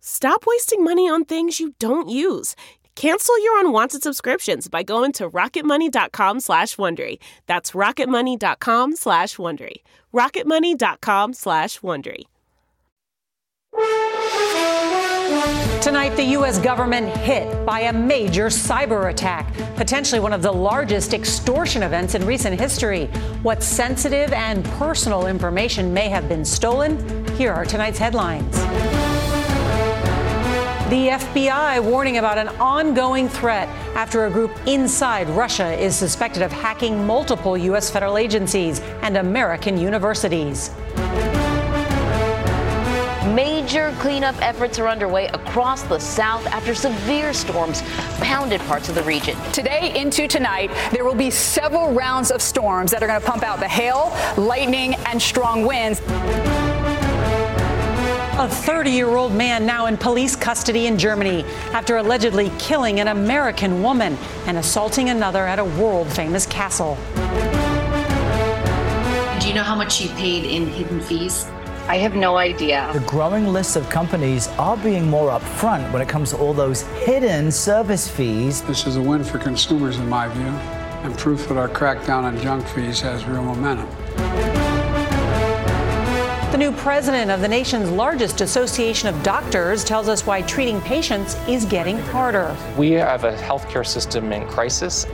Stop wasting money on things you don't use. Cancel your unwanted subscriptions by going to rocketmoney.com slash Wondery. That's rocketmoney.com slash Wondery. rocketmoney.com slash Wondery. Tonight, the U.S. government hit by a major cyber attack, potentially one of the largest extortion events in recent history. What sensitive and personal information may have been stolen? Here are tonight's headlines. The FBI warning about an ongoing threat after a group inside Russia is suspected of hacking multiple U.S. federal agencies and American universities. Major cleanup efforts are underway across the South after severe storms pounded parts of the region. Today into tonight, there will be several rounds of storms that are going to pump out the hail, lightning, and strong winds. A 30 year old man now in police custody in Germany after allegedly killing an American woman and assaulting another at a world famous castle. Do you know how much she paid in hidden fees? I have no idea. The growing list of companies are being more upfront when it comes to all those hidden service fees. This is a win for consumers, in my view, and proof that our crackdown on junk fees has real momentum. The new president of the nation's largest association of doctors tells us why treating patients is getting harder. We have a healthcare system in crisis. A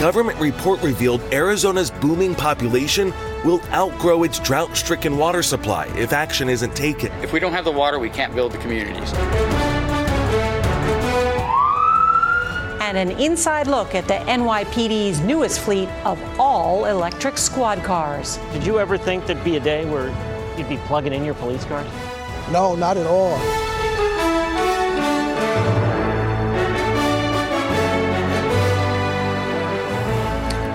government report revealed Arizona's booming population will outgrow its drought stricken water supply if action isn't taken. If we don't have the water, we can't build the communities. And an inside look at the NYPD's newest fleet of all electric squad cars. Did you ever think there'd be a day where you'd be plugging in your police cars? No, not at all.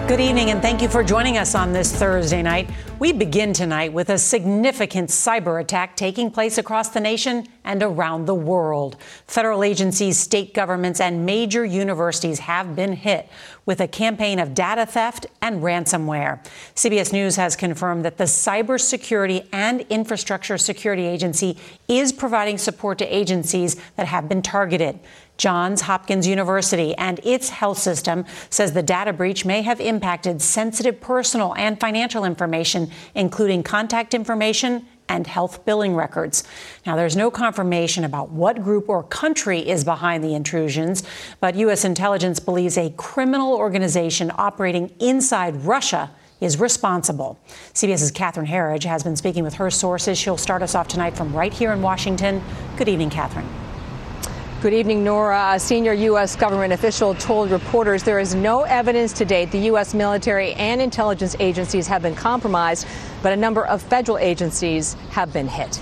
Good evening, and thank you for joining us on this Thursday night. We begin tonight with a significant cyber attack taking place across the nation and around the world. Federal agencies, state governments, and major universities have been hit with a campaign of data theft and ransomware. CBS News has confirmed that the Cybersecurity and Infrastructure Security Agency is providing support to agencies that have been targeted. Johns Hopkins University and its health system says the data breach may have impacted sensitive personal and financial information, including contact information and health billing records. Now, there's no confirmation about what group or country is behind the intrusions, but U.S. intelligence believes a criminal organization operating inside Russia is responsible. CBS's Catherine Herridge has been speaking with her sources. She'll start us off tonight from right here in Washington. Good evening, Catherine. Good evening, Norah. A senior U.S. government official told reporters there is no evidence to date the U.S. military and intelligence agencies have been compromised, but a number of federal agencies have been hit.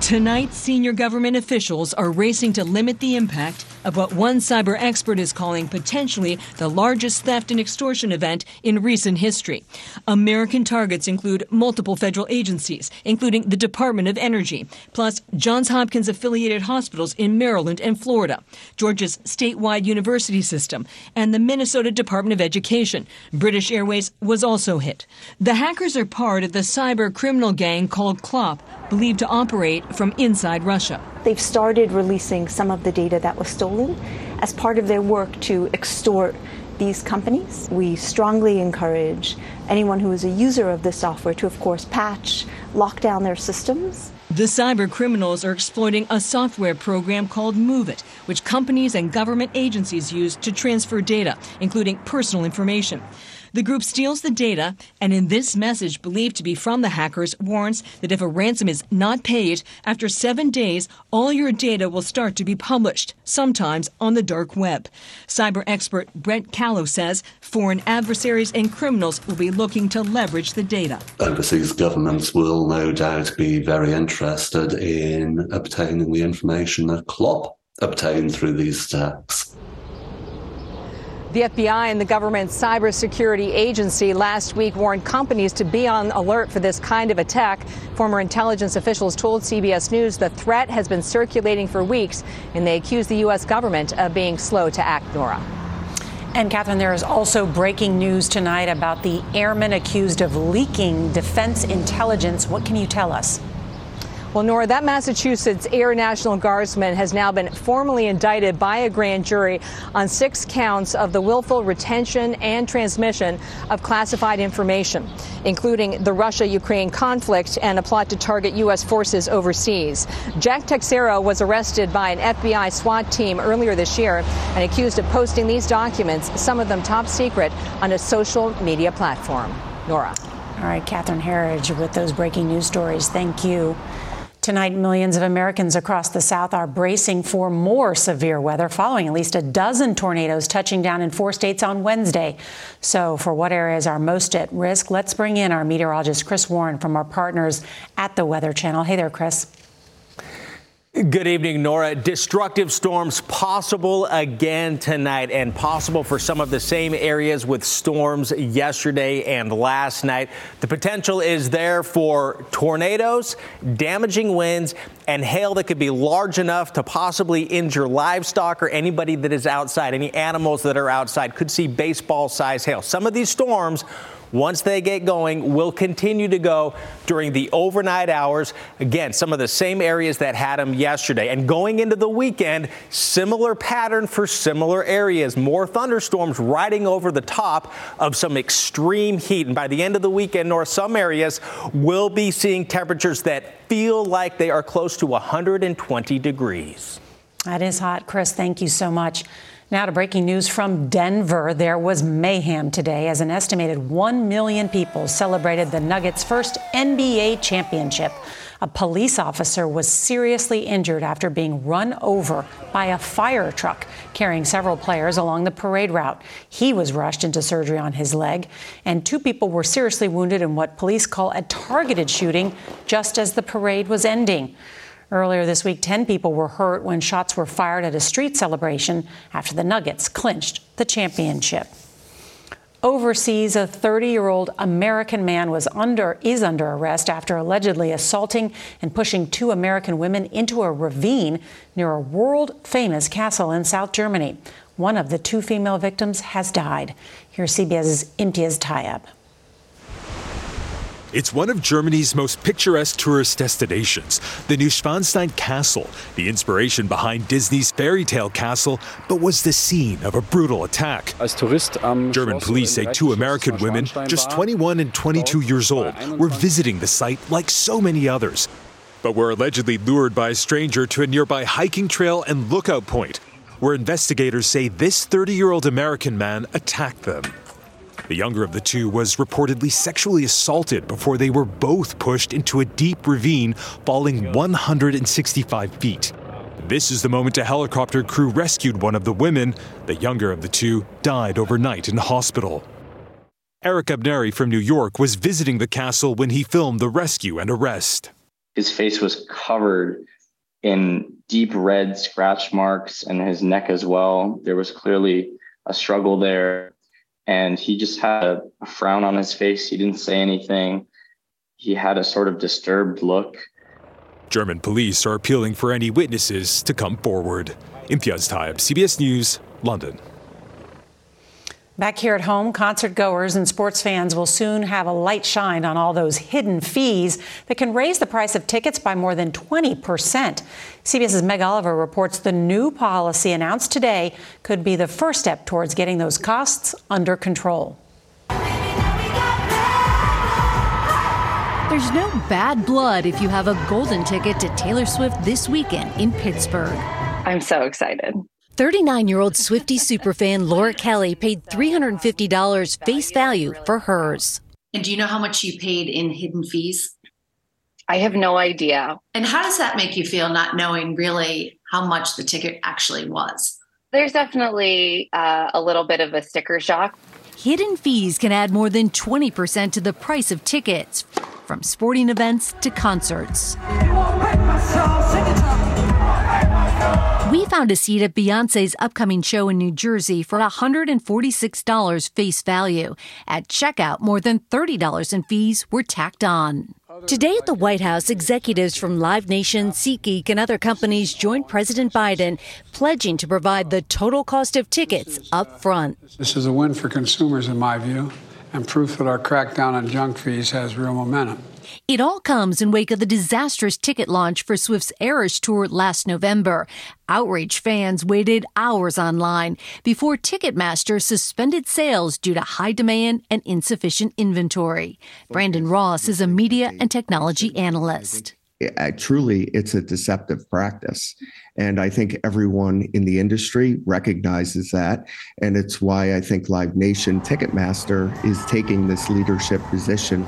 Tonight, senior government officials are racing to limit the impact of what one cyber expert is calling potentially the largest theft and extortion event in recent history. American targets include multiple federal agencies, including the Department of Energy, plus Johns Hopkins affiliated hospitals in Maryland and Florida, Georgia's statewide university system, and the Minnesota Department of Education. British Airways was also hit. The hackers are part of the cyber criminal gang called CLOP, believed to operate from inside Russia. They've started releasing some of the data that was stolen as part of their work to extort these companies. We strongly encourage anyone who is a user of this software to, of course, patch, lock down their systems. The cyber criminals are exploiting a software program called MOVEit, which companies and government agencies use to transfer data, including personal information. The group steals the data, and in this message, believed to be from the hackers, warns that if a ransom is not paid, after seven days, all your data will start to be published, sometimes on the dark web. Cyber expert Brett Callow says foreign adversaries and criminals will be looking to leverage the data. Overseas governments will no doubt be very interested in obtaining the information that CLOP obtained through these attacks. The FBI and the government's cybersecurity agency last week warned companies to be on alert for this kind of attack. Former intelligence officials told CBS News the threat has been circulating for weeks, and they accused the U.S. government of being slow to act, Norah. And Catherine, there is also breaking news tonight about the airmen accused of leaking defense intelligence. What can you tell us? Well, Norah, that Massachusetts Air National Guardsman has now been formally indicted by a grand jury on six counts of the willful retention and transmission of classified information, including the Russia Ukraine conflict and a plot to target U.S. forces overseas. Jack Teixeira was arrested by an FBI SWAT team earlier this year and accused of posting these documents, some of them top secret, on a social media platform. Norah. All right, Catherine Herridge with those breaking news stories. Thank you. Tonight, millions of Americans across the South are bracing for more severe weather following at least a dozen tornadoes touching down in four states on Wednesday. So, for what areas are most at risk, let's bring in our meteorologist, Chris Warren, from our partners at the Weather Channel. Hey there, Chris. Good evening, Norah. Destructive storms possible again tonight and possible for some of the same areas with storms yesterday and last night. The potential is there for tornadoes, damaging winds, and hail that could be large enough to possibly injure livestock or anybody that is outside. Any animals that are outside could see baseball size hail. Some of these storms once they get going, will continue to go during the overnight hours. Again, some of the same areas that had them yesterday. And going into the weekend, similar pattern for similar areas. More thunderstorms riding over the top of some extreme heat. And by the end of the weekend, north some areas will be seeing temperatures that feel like they are close to 120 degrees. That is hot, Chris. Thank you so much. Now to breaking news from Denver. There was mayhem today as an estimated 1 million people celebrated the Nuggets' first NBA championship. A police officer was seriously injured after being run over by a fire truck carrying several players along the parade route. He was rushed into surgery on his leg, and two people were seriously wounded in what police call a targeted shooting just as the parade was ending. Earlier this week, 10 people were hurt when shots were fired at a street celebration after the Nuggets clinched the championship. Overseas, a 30-year-old American man was under is under arrest after allegedly assaulting and pushing two American women into a ravine near a world-famous castle in South Germany. One of the two female victims has died. Here's CBS's Imtiaz Tyab. It's one of Germany's most picturesque tourist destinations, the Neuschwanstein Castle, the inspiration behind Disney's fairy tale castle, but was the scene of a brutal attack. German police say two American women, just 21 and 22 years old, were visiting the site like so many others, but were allegedly lured by a stranger to a nearby hiking trail and lookout point, where investigators say this 30 year old American man attacked them. The younger of the two was reportedly sexually assaulted before they were both pushed into a deep ravine, falling 165 feet. This is the moment a helicopter crew rescued one of the women. The younger of the two died overnight in hospital. Eric Abneri from New York was visiting the castle when he filmed the rescue and arrest. His face was covered in deep red scratch marks and his neck as well. There was clearly a struggle there. And he just had a, frown on his face. He didn't say anything. He had a sort of disturbed look. German police are appealing for any witnesses to come forward. Imtiaz Tyab, CBS News, London. Back here at home, concert goers and sports fans will soon have a light shined on all those hidden fees that can raise the price of tickets by more than 20 percent. CBS's Meg Oliver reports the new policy announced today could be the first step towards getting those costs under control. There's no bad blood if you have a golden ticket to Taylor Swift this weekend in Pittsburgh. I'm so excited. 39 year old Swiftie superfan Laura Kelly paid $350 face value for hers. And do you know how much you paid in hidden fees? I have no idea. And how does that make you feel not knowing really how much the ticket actually was? There's definitely uh, a little bit of a sticker shock. Hidden fees can add more than 20% to the price of tickets, from sporting events to concerts. We found a seat at Beyonce's upcoming show in New Jersey for $146 face value. At checkout, more than $30 in fees were tacked on. Today at the White House, executives from Live Nation, SeatGeek, and other companies joined President Biden, pledging to provide the total cost of tickets up front. This is a win for consumers, in my view, and proof that our crackdown on junk fees has real momentum. It all comes in wake of the disastrous ticket launch for Swift's Eras tour last November. Outraged fans waited hours online before Ticketmaster suspended sales due to high demand and insufficient inventory. Brandon Ross is a media and technology analyst. I, truly, it's a deceptive practice. And I think everyone in the industry recognizes that. And it's why I think Live Nation Ticketmaster is taking this leadership position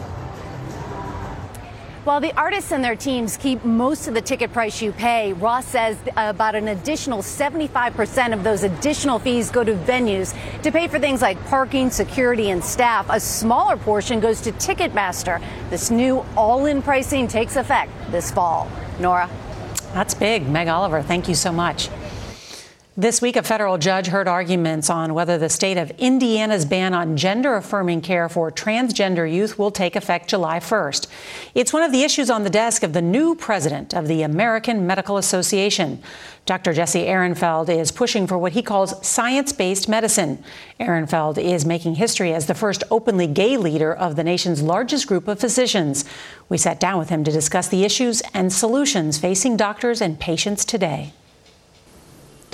while the artists and their teams keep most of the ticket price you pay, Ross says uh, about an additional 75% of those additional fees go to venues to pay for things like parking, security, and staff. A smaller portion goes to Ticketmaster. This new all in pricing takes effect this fall. Norah? That's big. Meg Oliver, thank you so much. This week, a federal judge heard arguments on whether the state of Indiana's ban on gender affirming care for transgender youth will take effect July 1st. It's one of the issues on the desk of the new president of the American Medical Association. Dr. Jesse Ehrenfeld is pushing for what he calls science based medicine. Ehrenfeld is making history as the first openly gay leader of the nation's largest group of physicians. We sat down with him to discuss the issues and solutions facing doctors and patients today.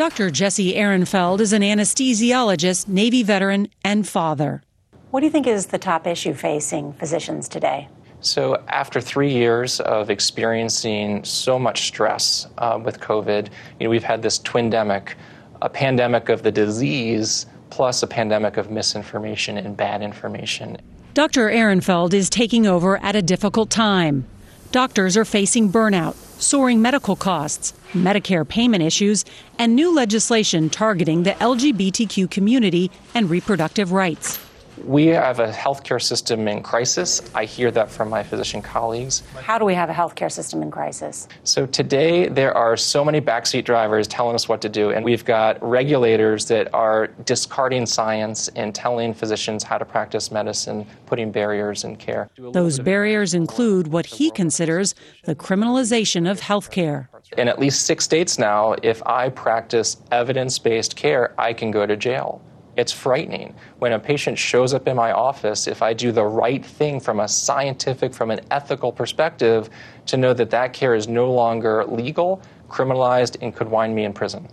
Dr. Jesse Ehrenfeld is an anesthesiologist, Navy veteran, and father. What do you think is the top issue facing physicians today? So, after three years of experiencing so much stress uh, with COVID, you know, we've had this twindemic, a pandemic of the disease plus a pandemic of misinformation and bad information. Dr. Ehrenfeld is taking over at a difficult time. Doctors are facing burnout, soaring medical costs, Medicare payment issues, and new legislation targeting the LGBTQ community and reproductive rights. We have a healthcare system in crisis. I hear that from my physician colleagues. How do we have a healthcare system in crisis? So, today there are so many backseat drivers telling us what to do, and we've got regulators that are discarding science and telling physicians how to practice medicine, putting barriers in care. Those barriers include what he considers the criminalization of healthcare. In at least six states now, if I practice evidence based care, I can go to jail. It's frightening. When a patient shows up in my office, if I do the right thing from a scientific, from an ethical perspective, to know that that care is no longer legal, criminalized, and could wind me in prison.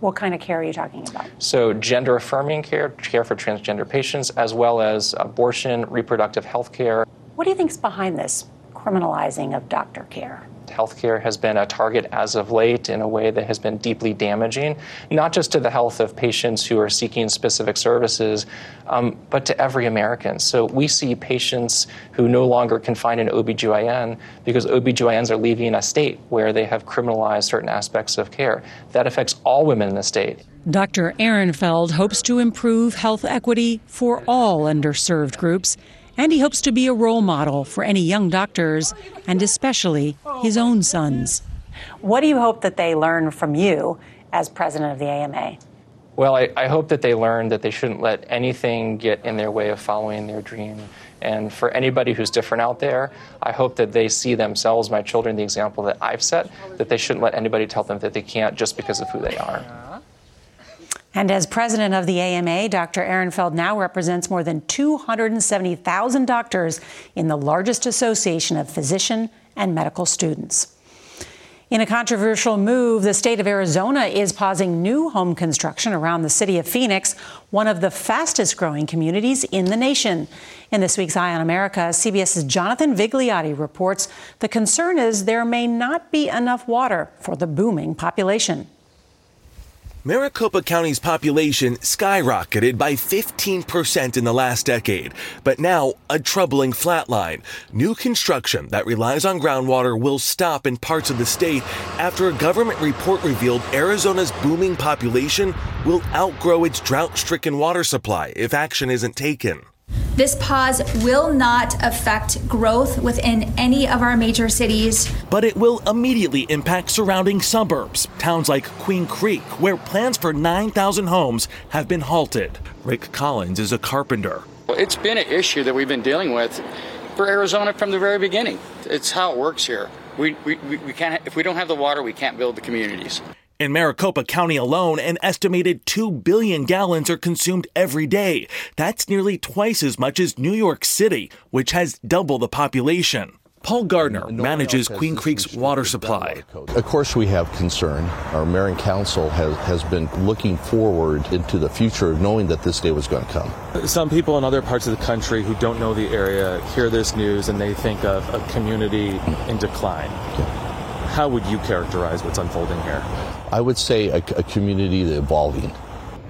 What kind of care are you talking about? So, gender affirming care, care for transgender patients, as well as abortion, reproductive health care. What do you think is behind this criminalizing of doctor care? Healthcare has been a target as of late in a way that has been deeply damaging, not just to the health of patients who are seeking specific services, um, but to every American. So we see patients who no longer can find an OBGYN because OBGYNs are leaving a state where they have criminalized certain aspects of care. That affects all women in the state. Dr. Ehrenfeld hopes to improve health equity for all underserved groups and he hopes to be a role model for any young doctors, and especially his own sons. What do you hope that they learn from you as president of the AMA? Well, I, I hope that they learn that they shouldn't let anything get in their way of following their dream. And for anybody who's different out there, I hope that they see themselves, my children, the example that I've set, that they shouldn't let anybody tell them that they can't just because of who they are. And as president of the AMA, Dr. Ehrenfeld now represents more than 270,000 doctors in the largest association of physician and medical students. In a controversial move, the state of Arizona is pausing new home construction around the city of Phoenix, one of the fastest growing communities in the nation. In this week's Eye on America, CBS's Jonathan Vigliotti reports the concern is there may not be enough water for the booming population. Maricopa County's population skyrocketed by 15% in the last decade, but now a troubling flatline. New construction that relies on groundwater will stop in parts of the state after a government report revealed Arizona's booming population will outgrow its drought stricken water supply if action isn't taken. This pause will not affect growth within any of our major cities. But it will immediately impact surrounding suburbs, towns like Queen Creek, where plans for 9,000 homes have been halted. Rick Collins is a carpenter. It's been an issue that we've been dealing with for Arizona from the very beginning. It's how it works here. We, we, we can't, if we don't have the water, we can't build the communities. In Maricopa County alone, an estimated 2 billion gallons are consumed every day. That's nearly twice as much as New York City, which has double the population. Paul Gardner manages Queen Creek's water supply. Of course, we have concern. Our mayor and council has, has been looking forward into the future, knowing that this day was going to come. Some people in other parts of the country who don't know the area hear this news and they think of a community in decline. How would you characterize what's unfolding here? I would say a, a community evolving.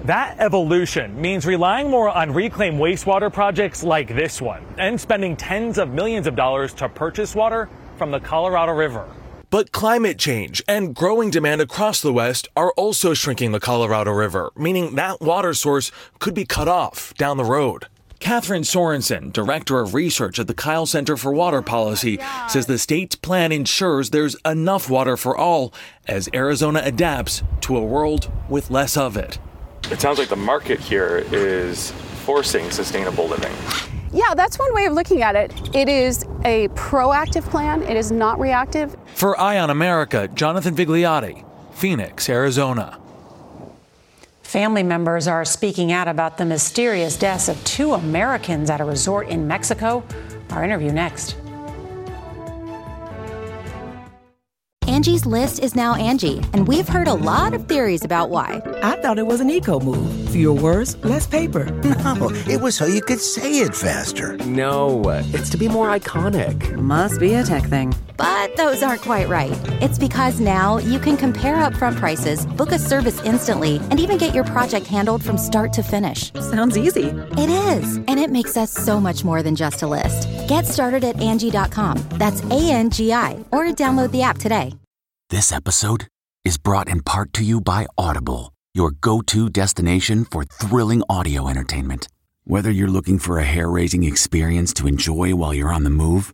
That evolution means relying more on reclaimed wastewater projects like this one and spending tens of millions of dollars to purchase water from the Colorado River. But climate change and growing demand across the West are also shrinking the Colorado River, meaning that water source could be cut off down the road. Kathryn Sorensen, Director of Research at the Kyl Center for Water Policy, oh, says the state's plan ensures there's enough water for all as Arizona adapts to a world with less of it. It sounds like the market here is forcing sustainable living. Yeah, that's one way of looking at it. It is a proactive plan, it is not reactive. For Eye on America, Jonathan Vigliotti, Phoenix, Arizona. Family members are speaking out about the mysterious deaths of two Americans at a resort in Mexico. Our interview next. Angie's list is now Angi, and we've heard a lot of theories about why. I thought it was an eco move. Fewer words, less paper. No, it was so you could say it faster. No, it's to be more iconic. Must be a tech thing. But those aren't quite right. It's because now you can compare upfront prices, book a service instantly, and even get your project handled from start to finish. Sounds easy. It is, and it makes us so much more than just a list. Get started at Angi.com. That's A N G I, or download the app today. This episode is brought in part to you by Audible, your go to destination for thrilling audio entertainment. Whether you're looking for a hair raising experience to enjoy while you're on the move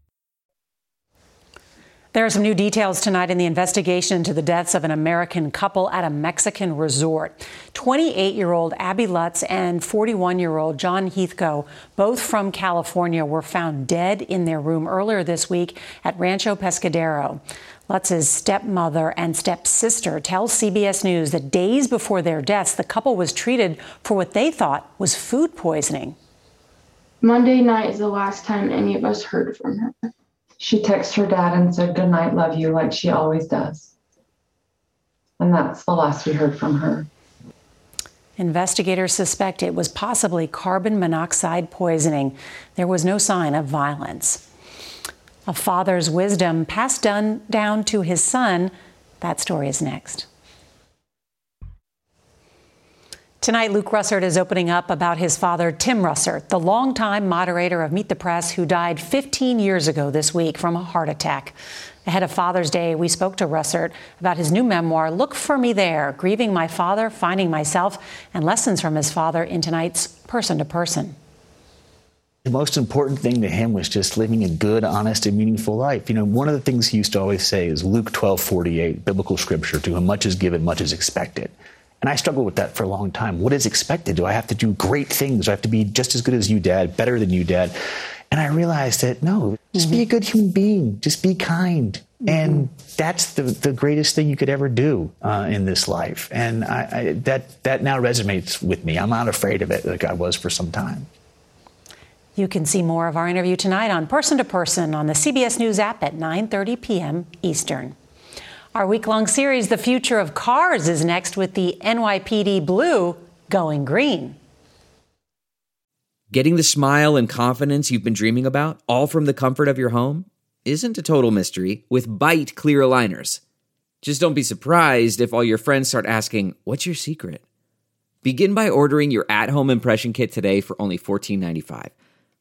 There are some new details tonight in the investigation into the deaths of an American couple at a Mexican resort. 28 year old Abby Lutz and 41 year old John Heathco, both from California, were found dead in their room earlier this week at Rancho Pescadero. Lutz's stepmother and stepsister tell CBS News that days before their deaths, the couple was treated for what they thought was food poisoning. Monday night is the last time any of us heard from her. She texted her dad and said, Good night, love you, like she always does. And that's the last we heard from her. Investigators suspect it was possibly carbon monoxide poisoning. There was no sign of violence. A father's wisdom passed down to his son. That story is next. Tonight, Luke Russert is opening up about his father, Tim Russert, the longtime moderator of Meet the Press, who died 15 years ago this week from a heart attack. Ahead of Father's Day, we spoke to Russert about his new memoir, Look for Me There Grieving My Father, Finding Myself, and lessons from his father in tonight's Person to Person. The most important thing to him was just living a good, honest, and meaningful life. You know, one of the things he used to always say is Luke 12 48, biblical scripture, to whom much is given, much is expected. And I struggled with that for a long time. What is expected? Do I have to do great things? Do I have to be just as good as you, Dad, better than you, Dad? And I realized that no, just mm-hmm. be a good human being, just be kind. Mm-hmm. And that's the, the greatest thing you could ever do uh, in this life. And I, I, that, that now resonates with me. I'm not afraid of it like I was for some time. You can see more of our interview tonight on Person to Person on the CBS News app at 9:30 p.m. Eastern. Our week long series, The Future of Cars, is next with the NYPD Blue going green. Getting the smile and confidence you've been dreaming about, all from the comfort of your home, isn't a total mystery with Byte clear aligners. Just don't be surprised if all your friends start asking, What's your secret? Begin by ordering your at home impression kit today for only $14.95.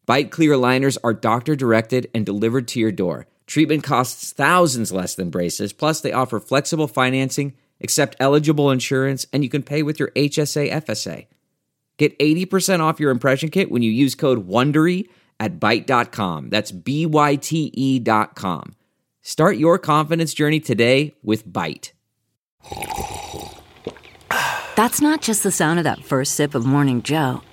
Byte clear aligners are doctor directed and delivered to your door Treatment costs thousands less than braces, plus, they offer flexible financing, accept eligible insurance, and you can pay with your HSA FSA. Get 80% off your impression kit when you use code WONDERY at Byte.com. That's B-Y-T-E dot com. Start your confidence journey today with Byte. That's not just the sound of that first sip of Morning Joe.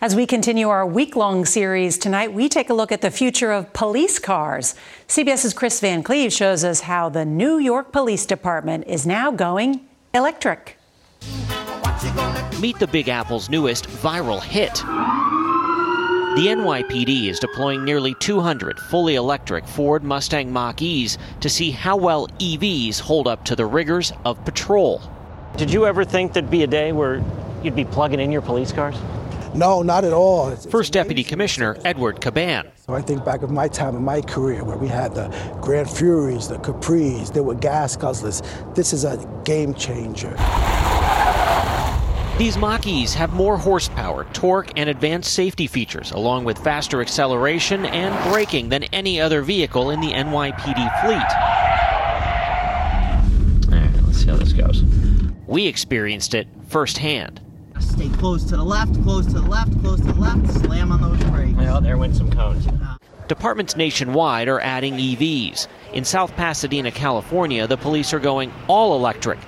As we continue our week long series tonight, we take a look at the future of police cars. CBS's Chris Van Cleave shows us how the New York Police Department is now going electric. Meet the Big Apple's newest viral hit. The NYPD is deploying nearly 200 fully electric Ford Mustang Mach E's to see how well EVs hold up to the rigors of patrol. Did you ever think there'd be a day where you'd be plugging in your police cars? No, not at all. It's, First Deputy Commissioner Edward Caban. So I think back of my time in my career where we had the Gran Furys, the Capris, there were gas guzzlers. This is a game changer. These Mach-E's have more horsepower, torque, and advanced safety features, along with faster acceleration and braking than any other vehicle in the NYPD fleet. All right, let's see how this goes. We experienced it firsthand. Stay close to the left, close to the left, close to the left. Slam on those brakes. Well, there went some cones. Departments nationwide are adding EVs. In South Pasadena, California, the police are going all electric.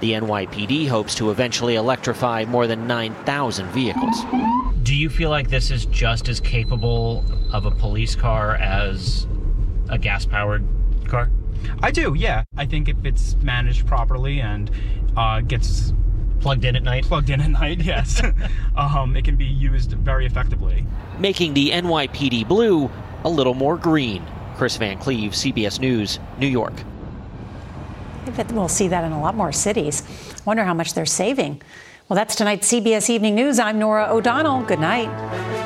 The NYPD hopes to eventually electrify more than 9,000 vehicles. Do you feel like this is just as capable of a police car as a gas powered car? I do, yeah. I think if it's managed properly and uh, gets plugged in at night? Plugged in at night, yes. um, it can be used very effectively. Making the NYPD blue a little more green. Chris Van Cleave, CBS News, New York. I bet we'll see that in a lot more cities. Wonder how much they're saving. Well, that's tonight's CBS Evening News. I'm Norah O'Donnell. Good night.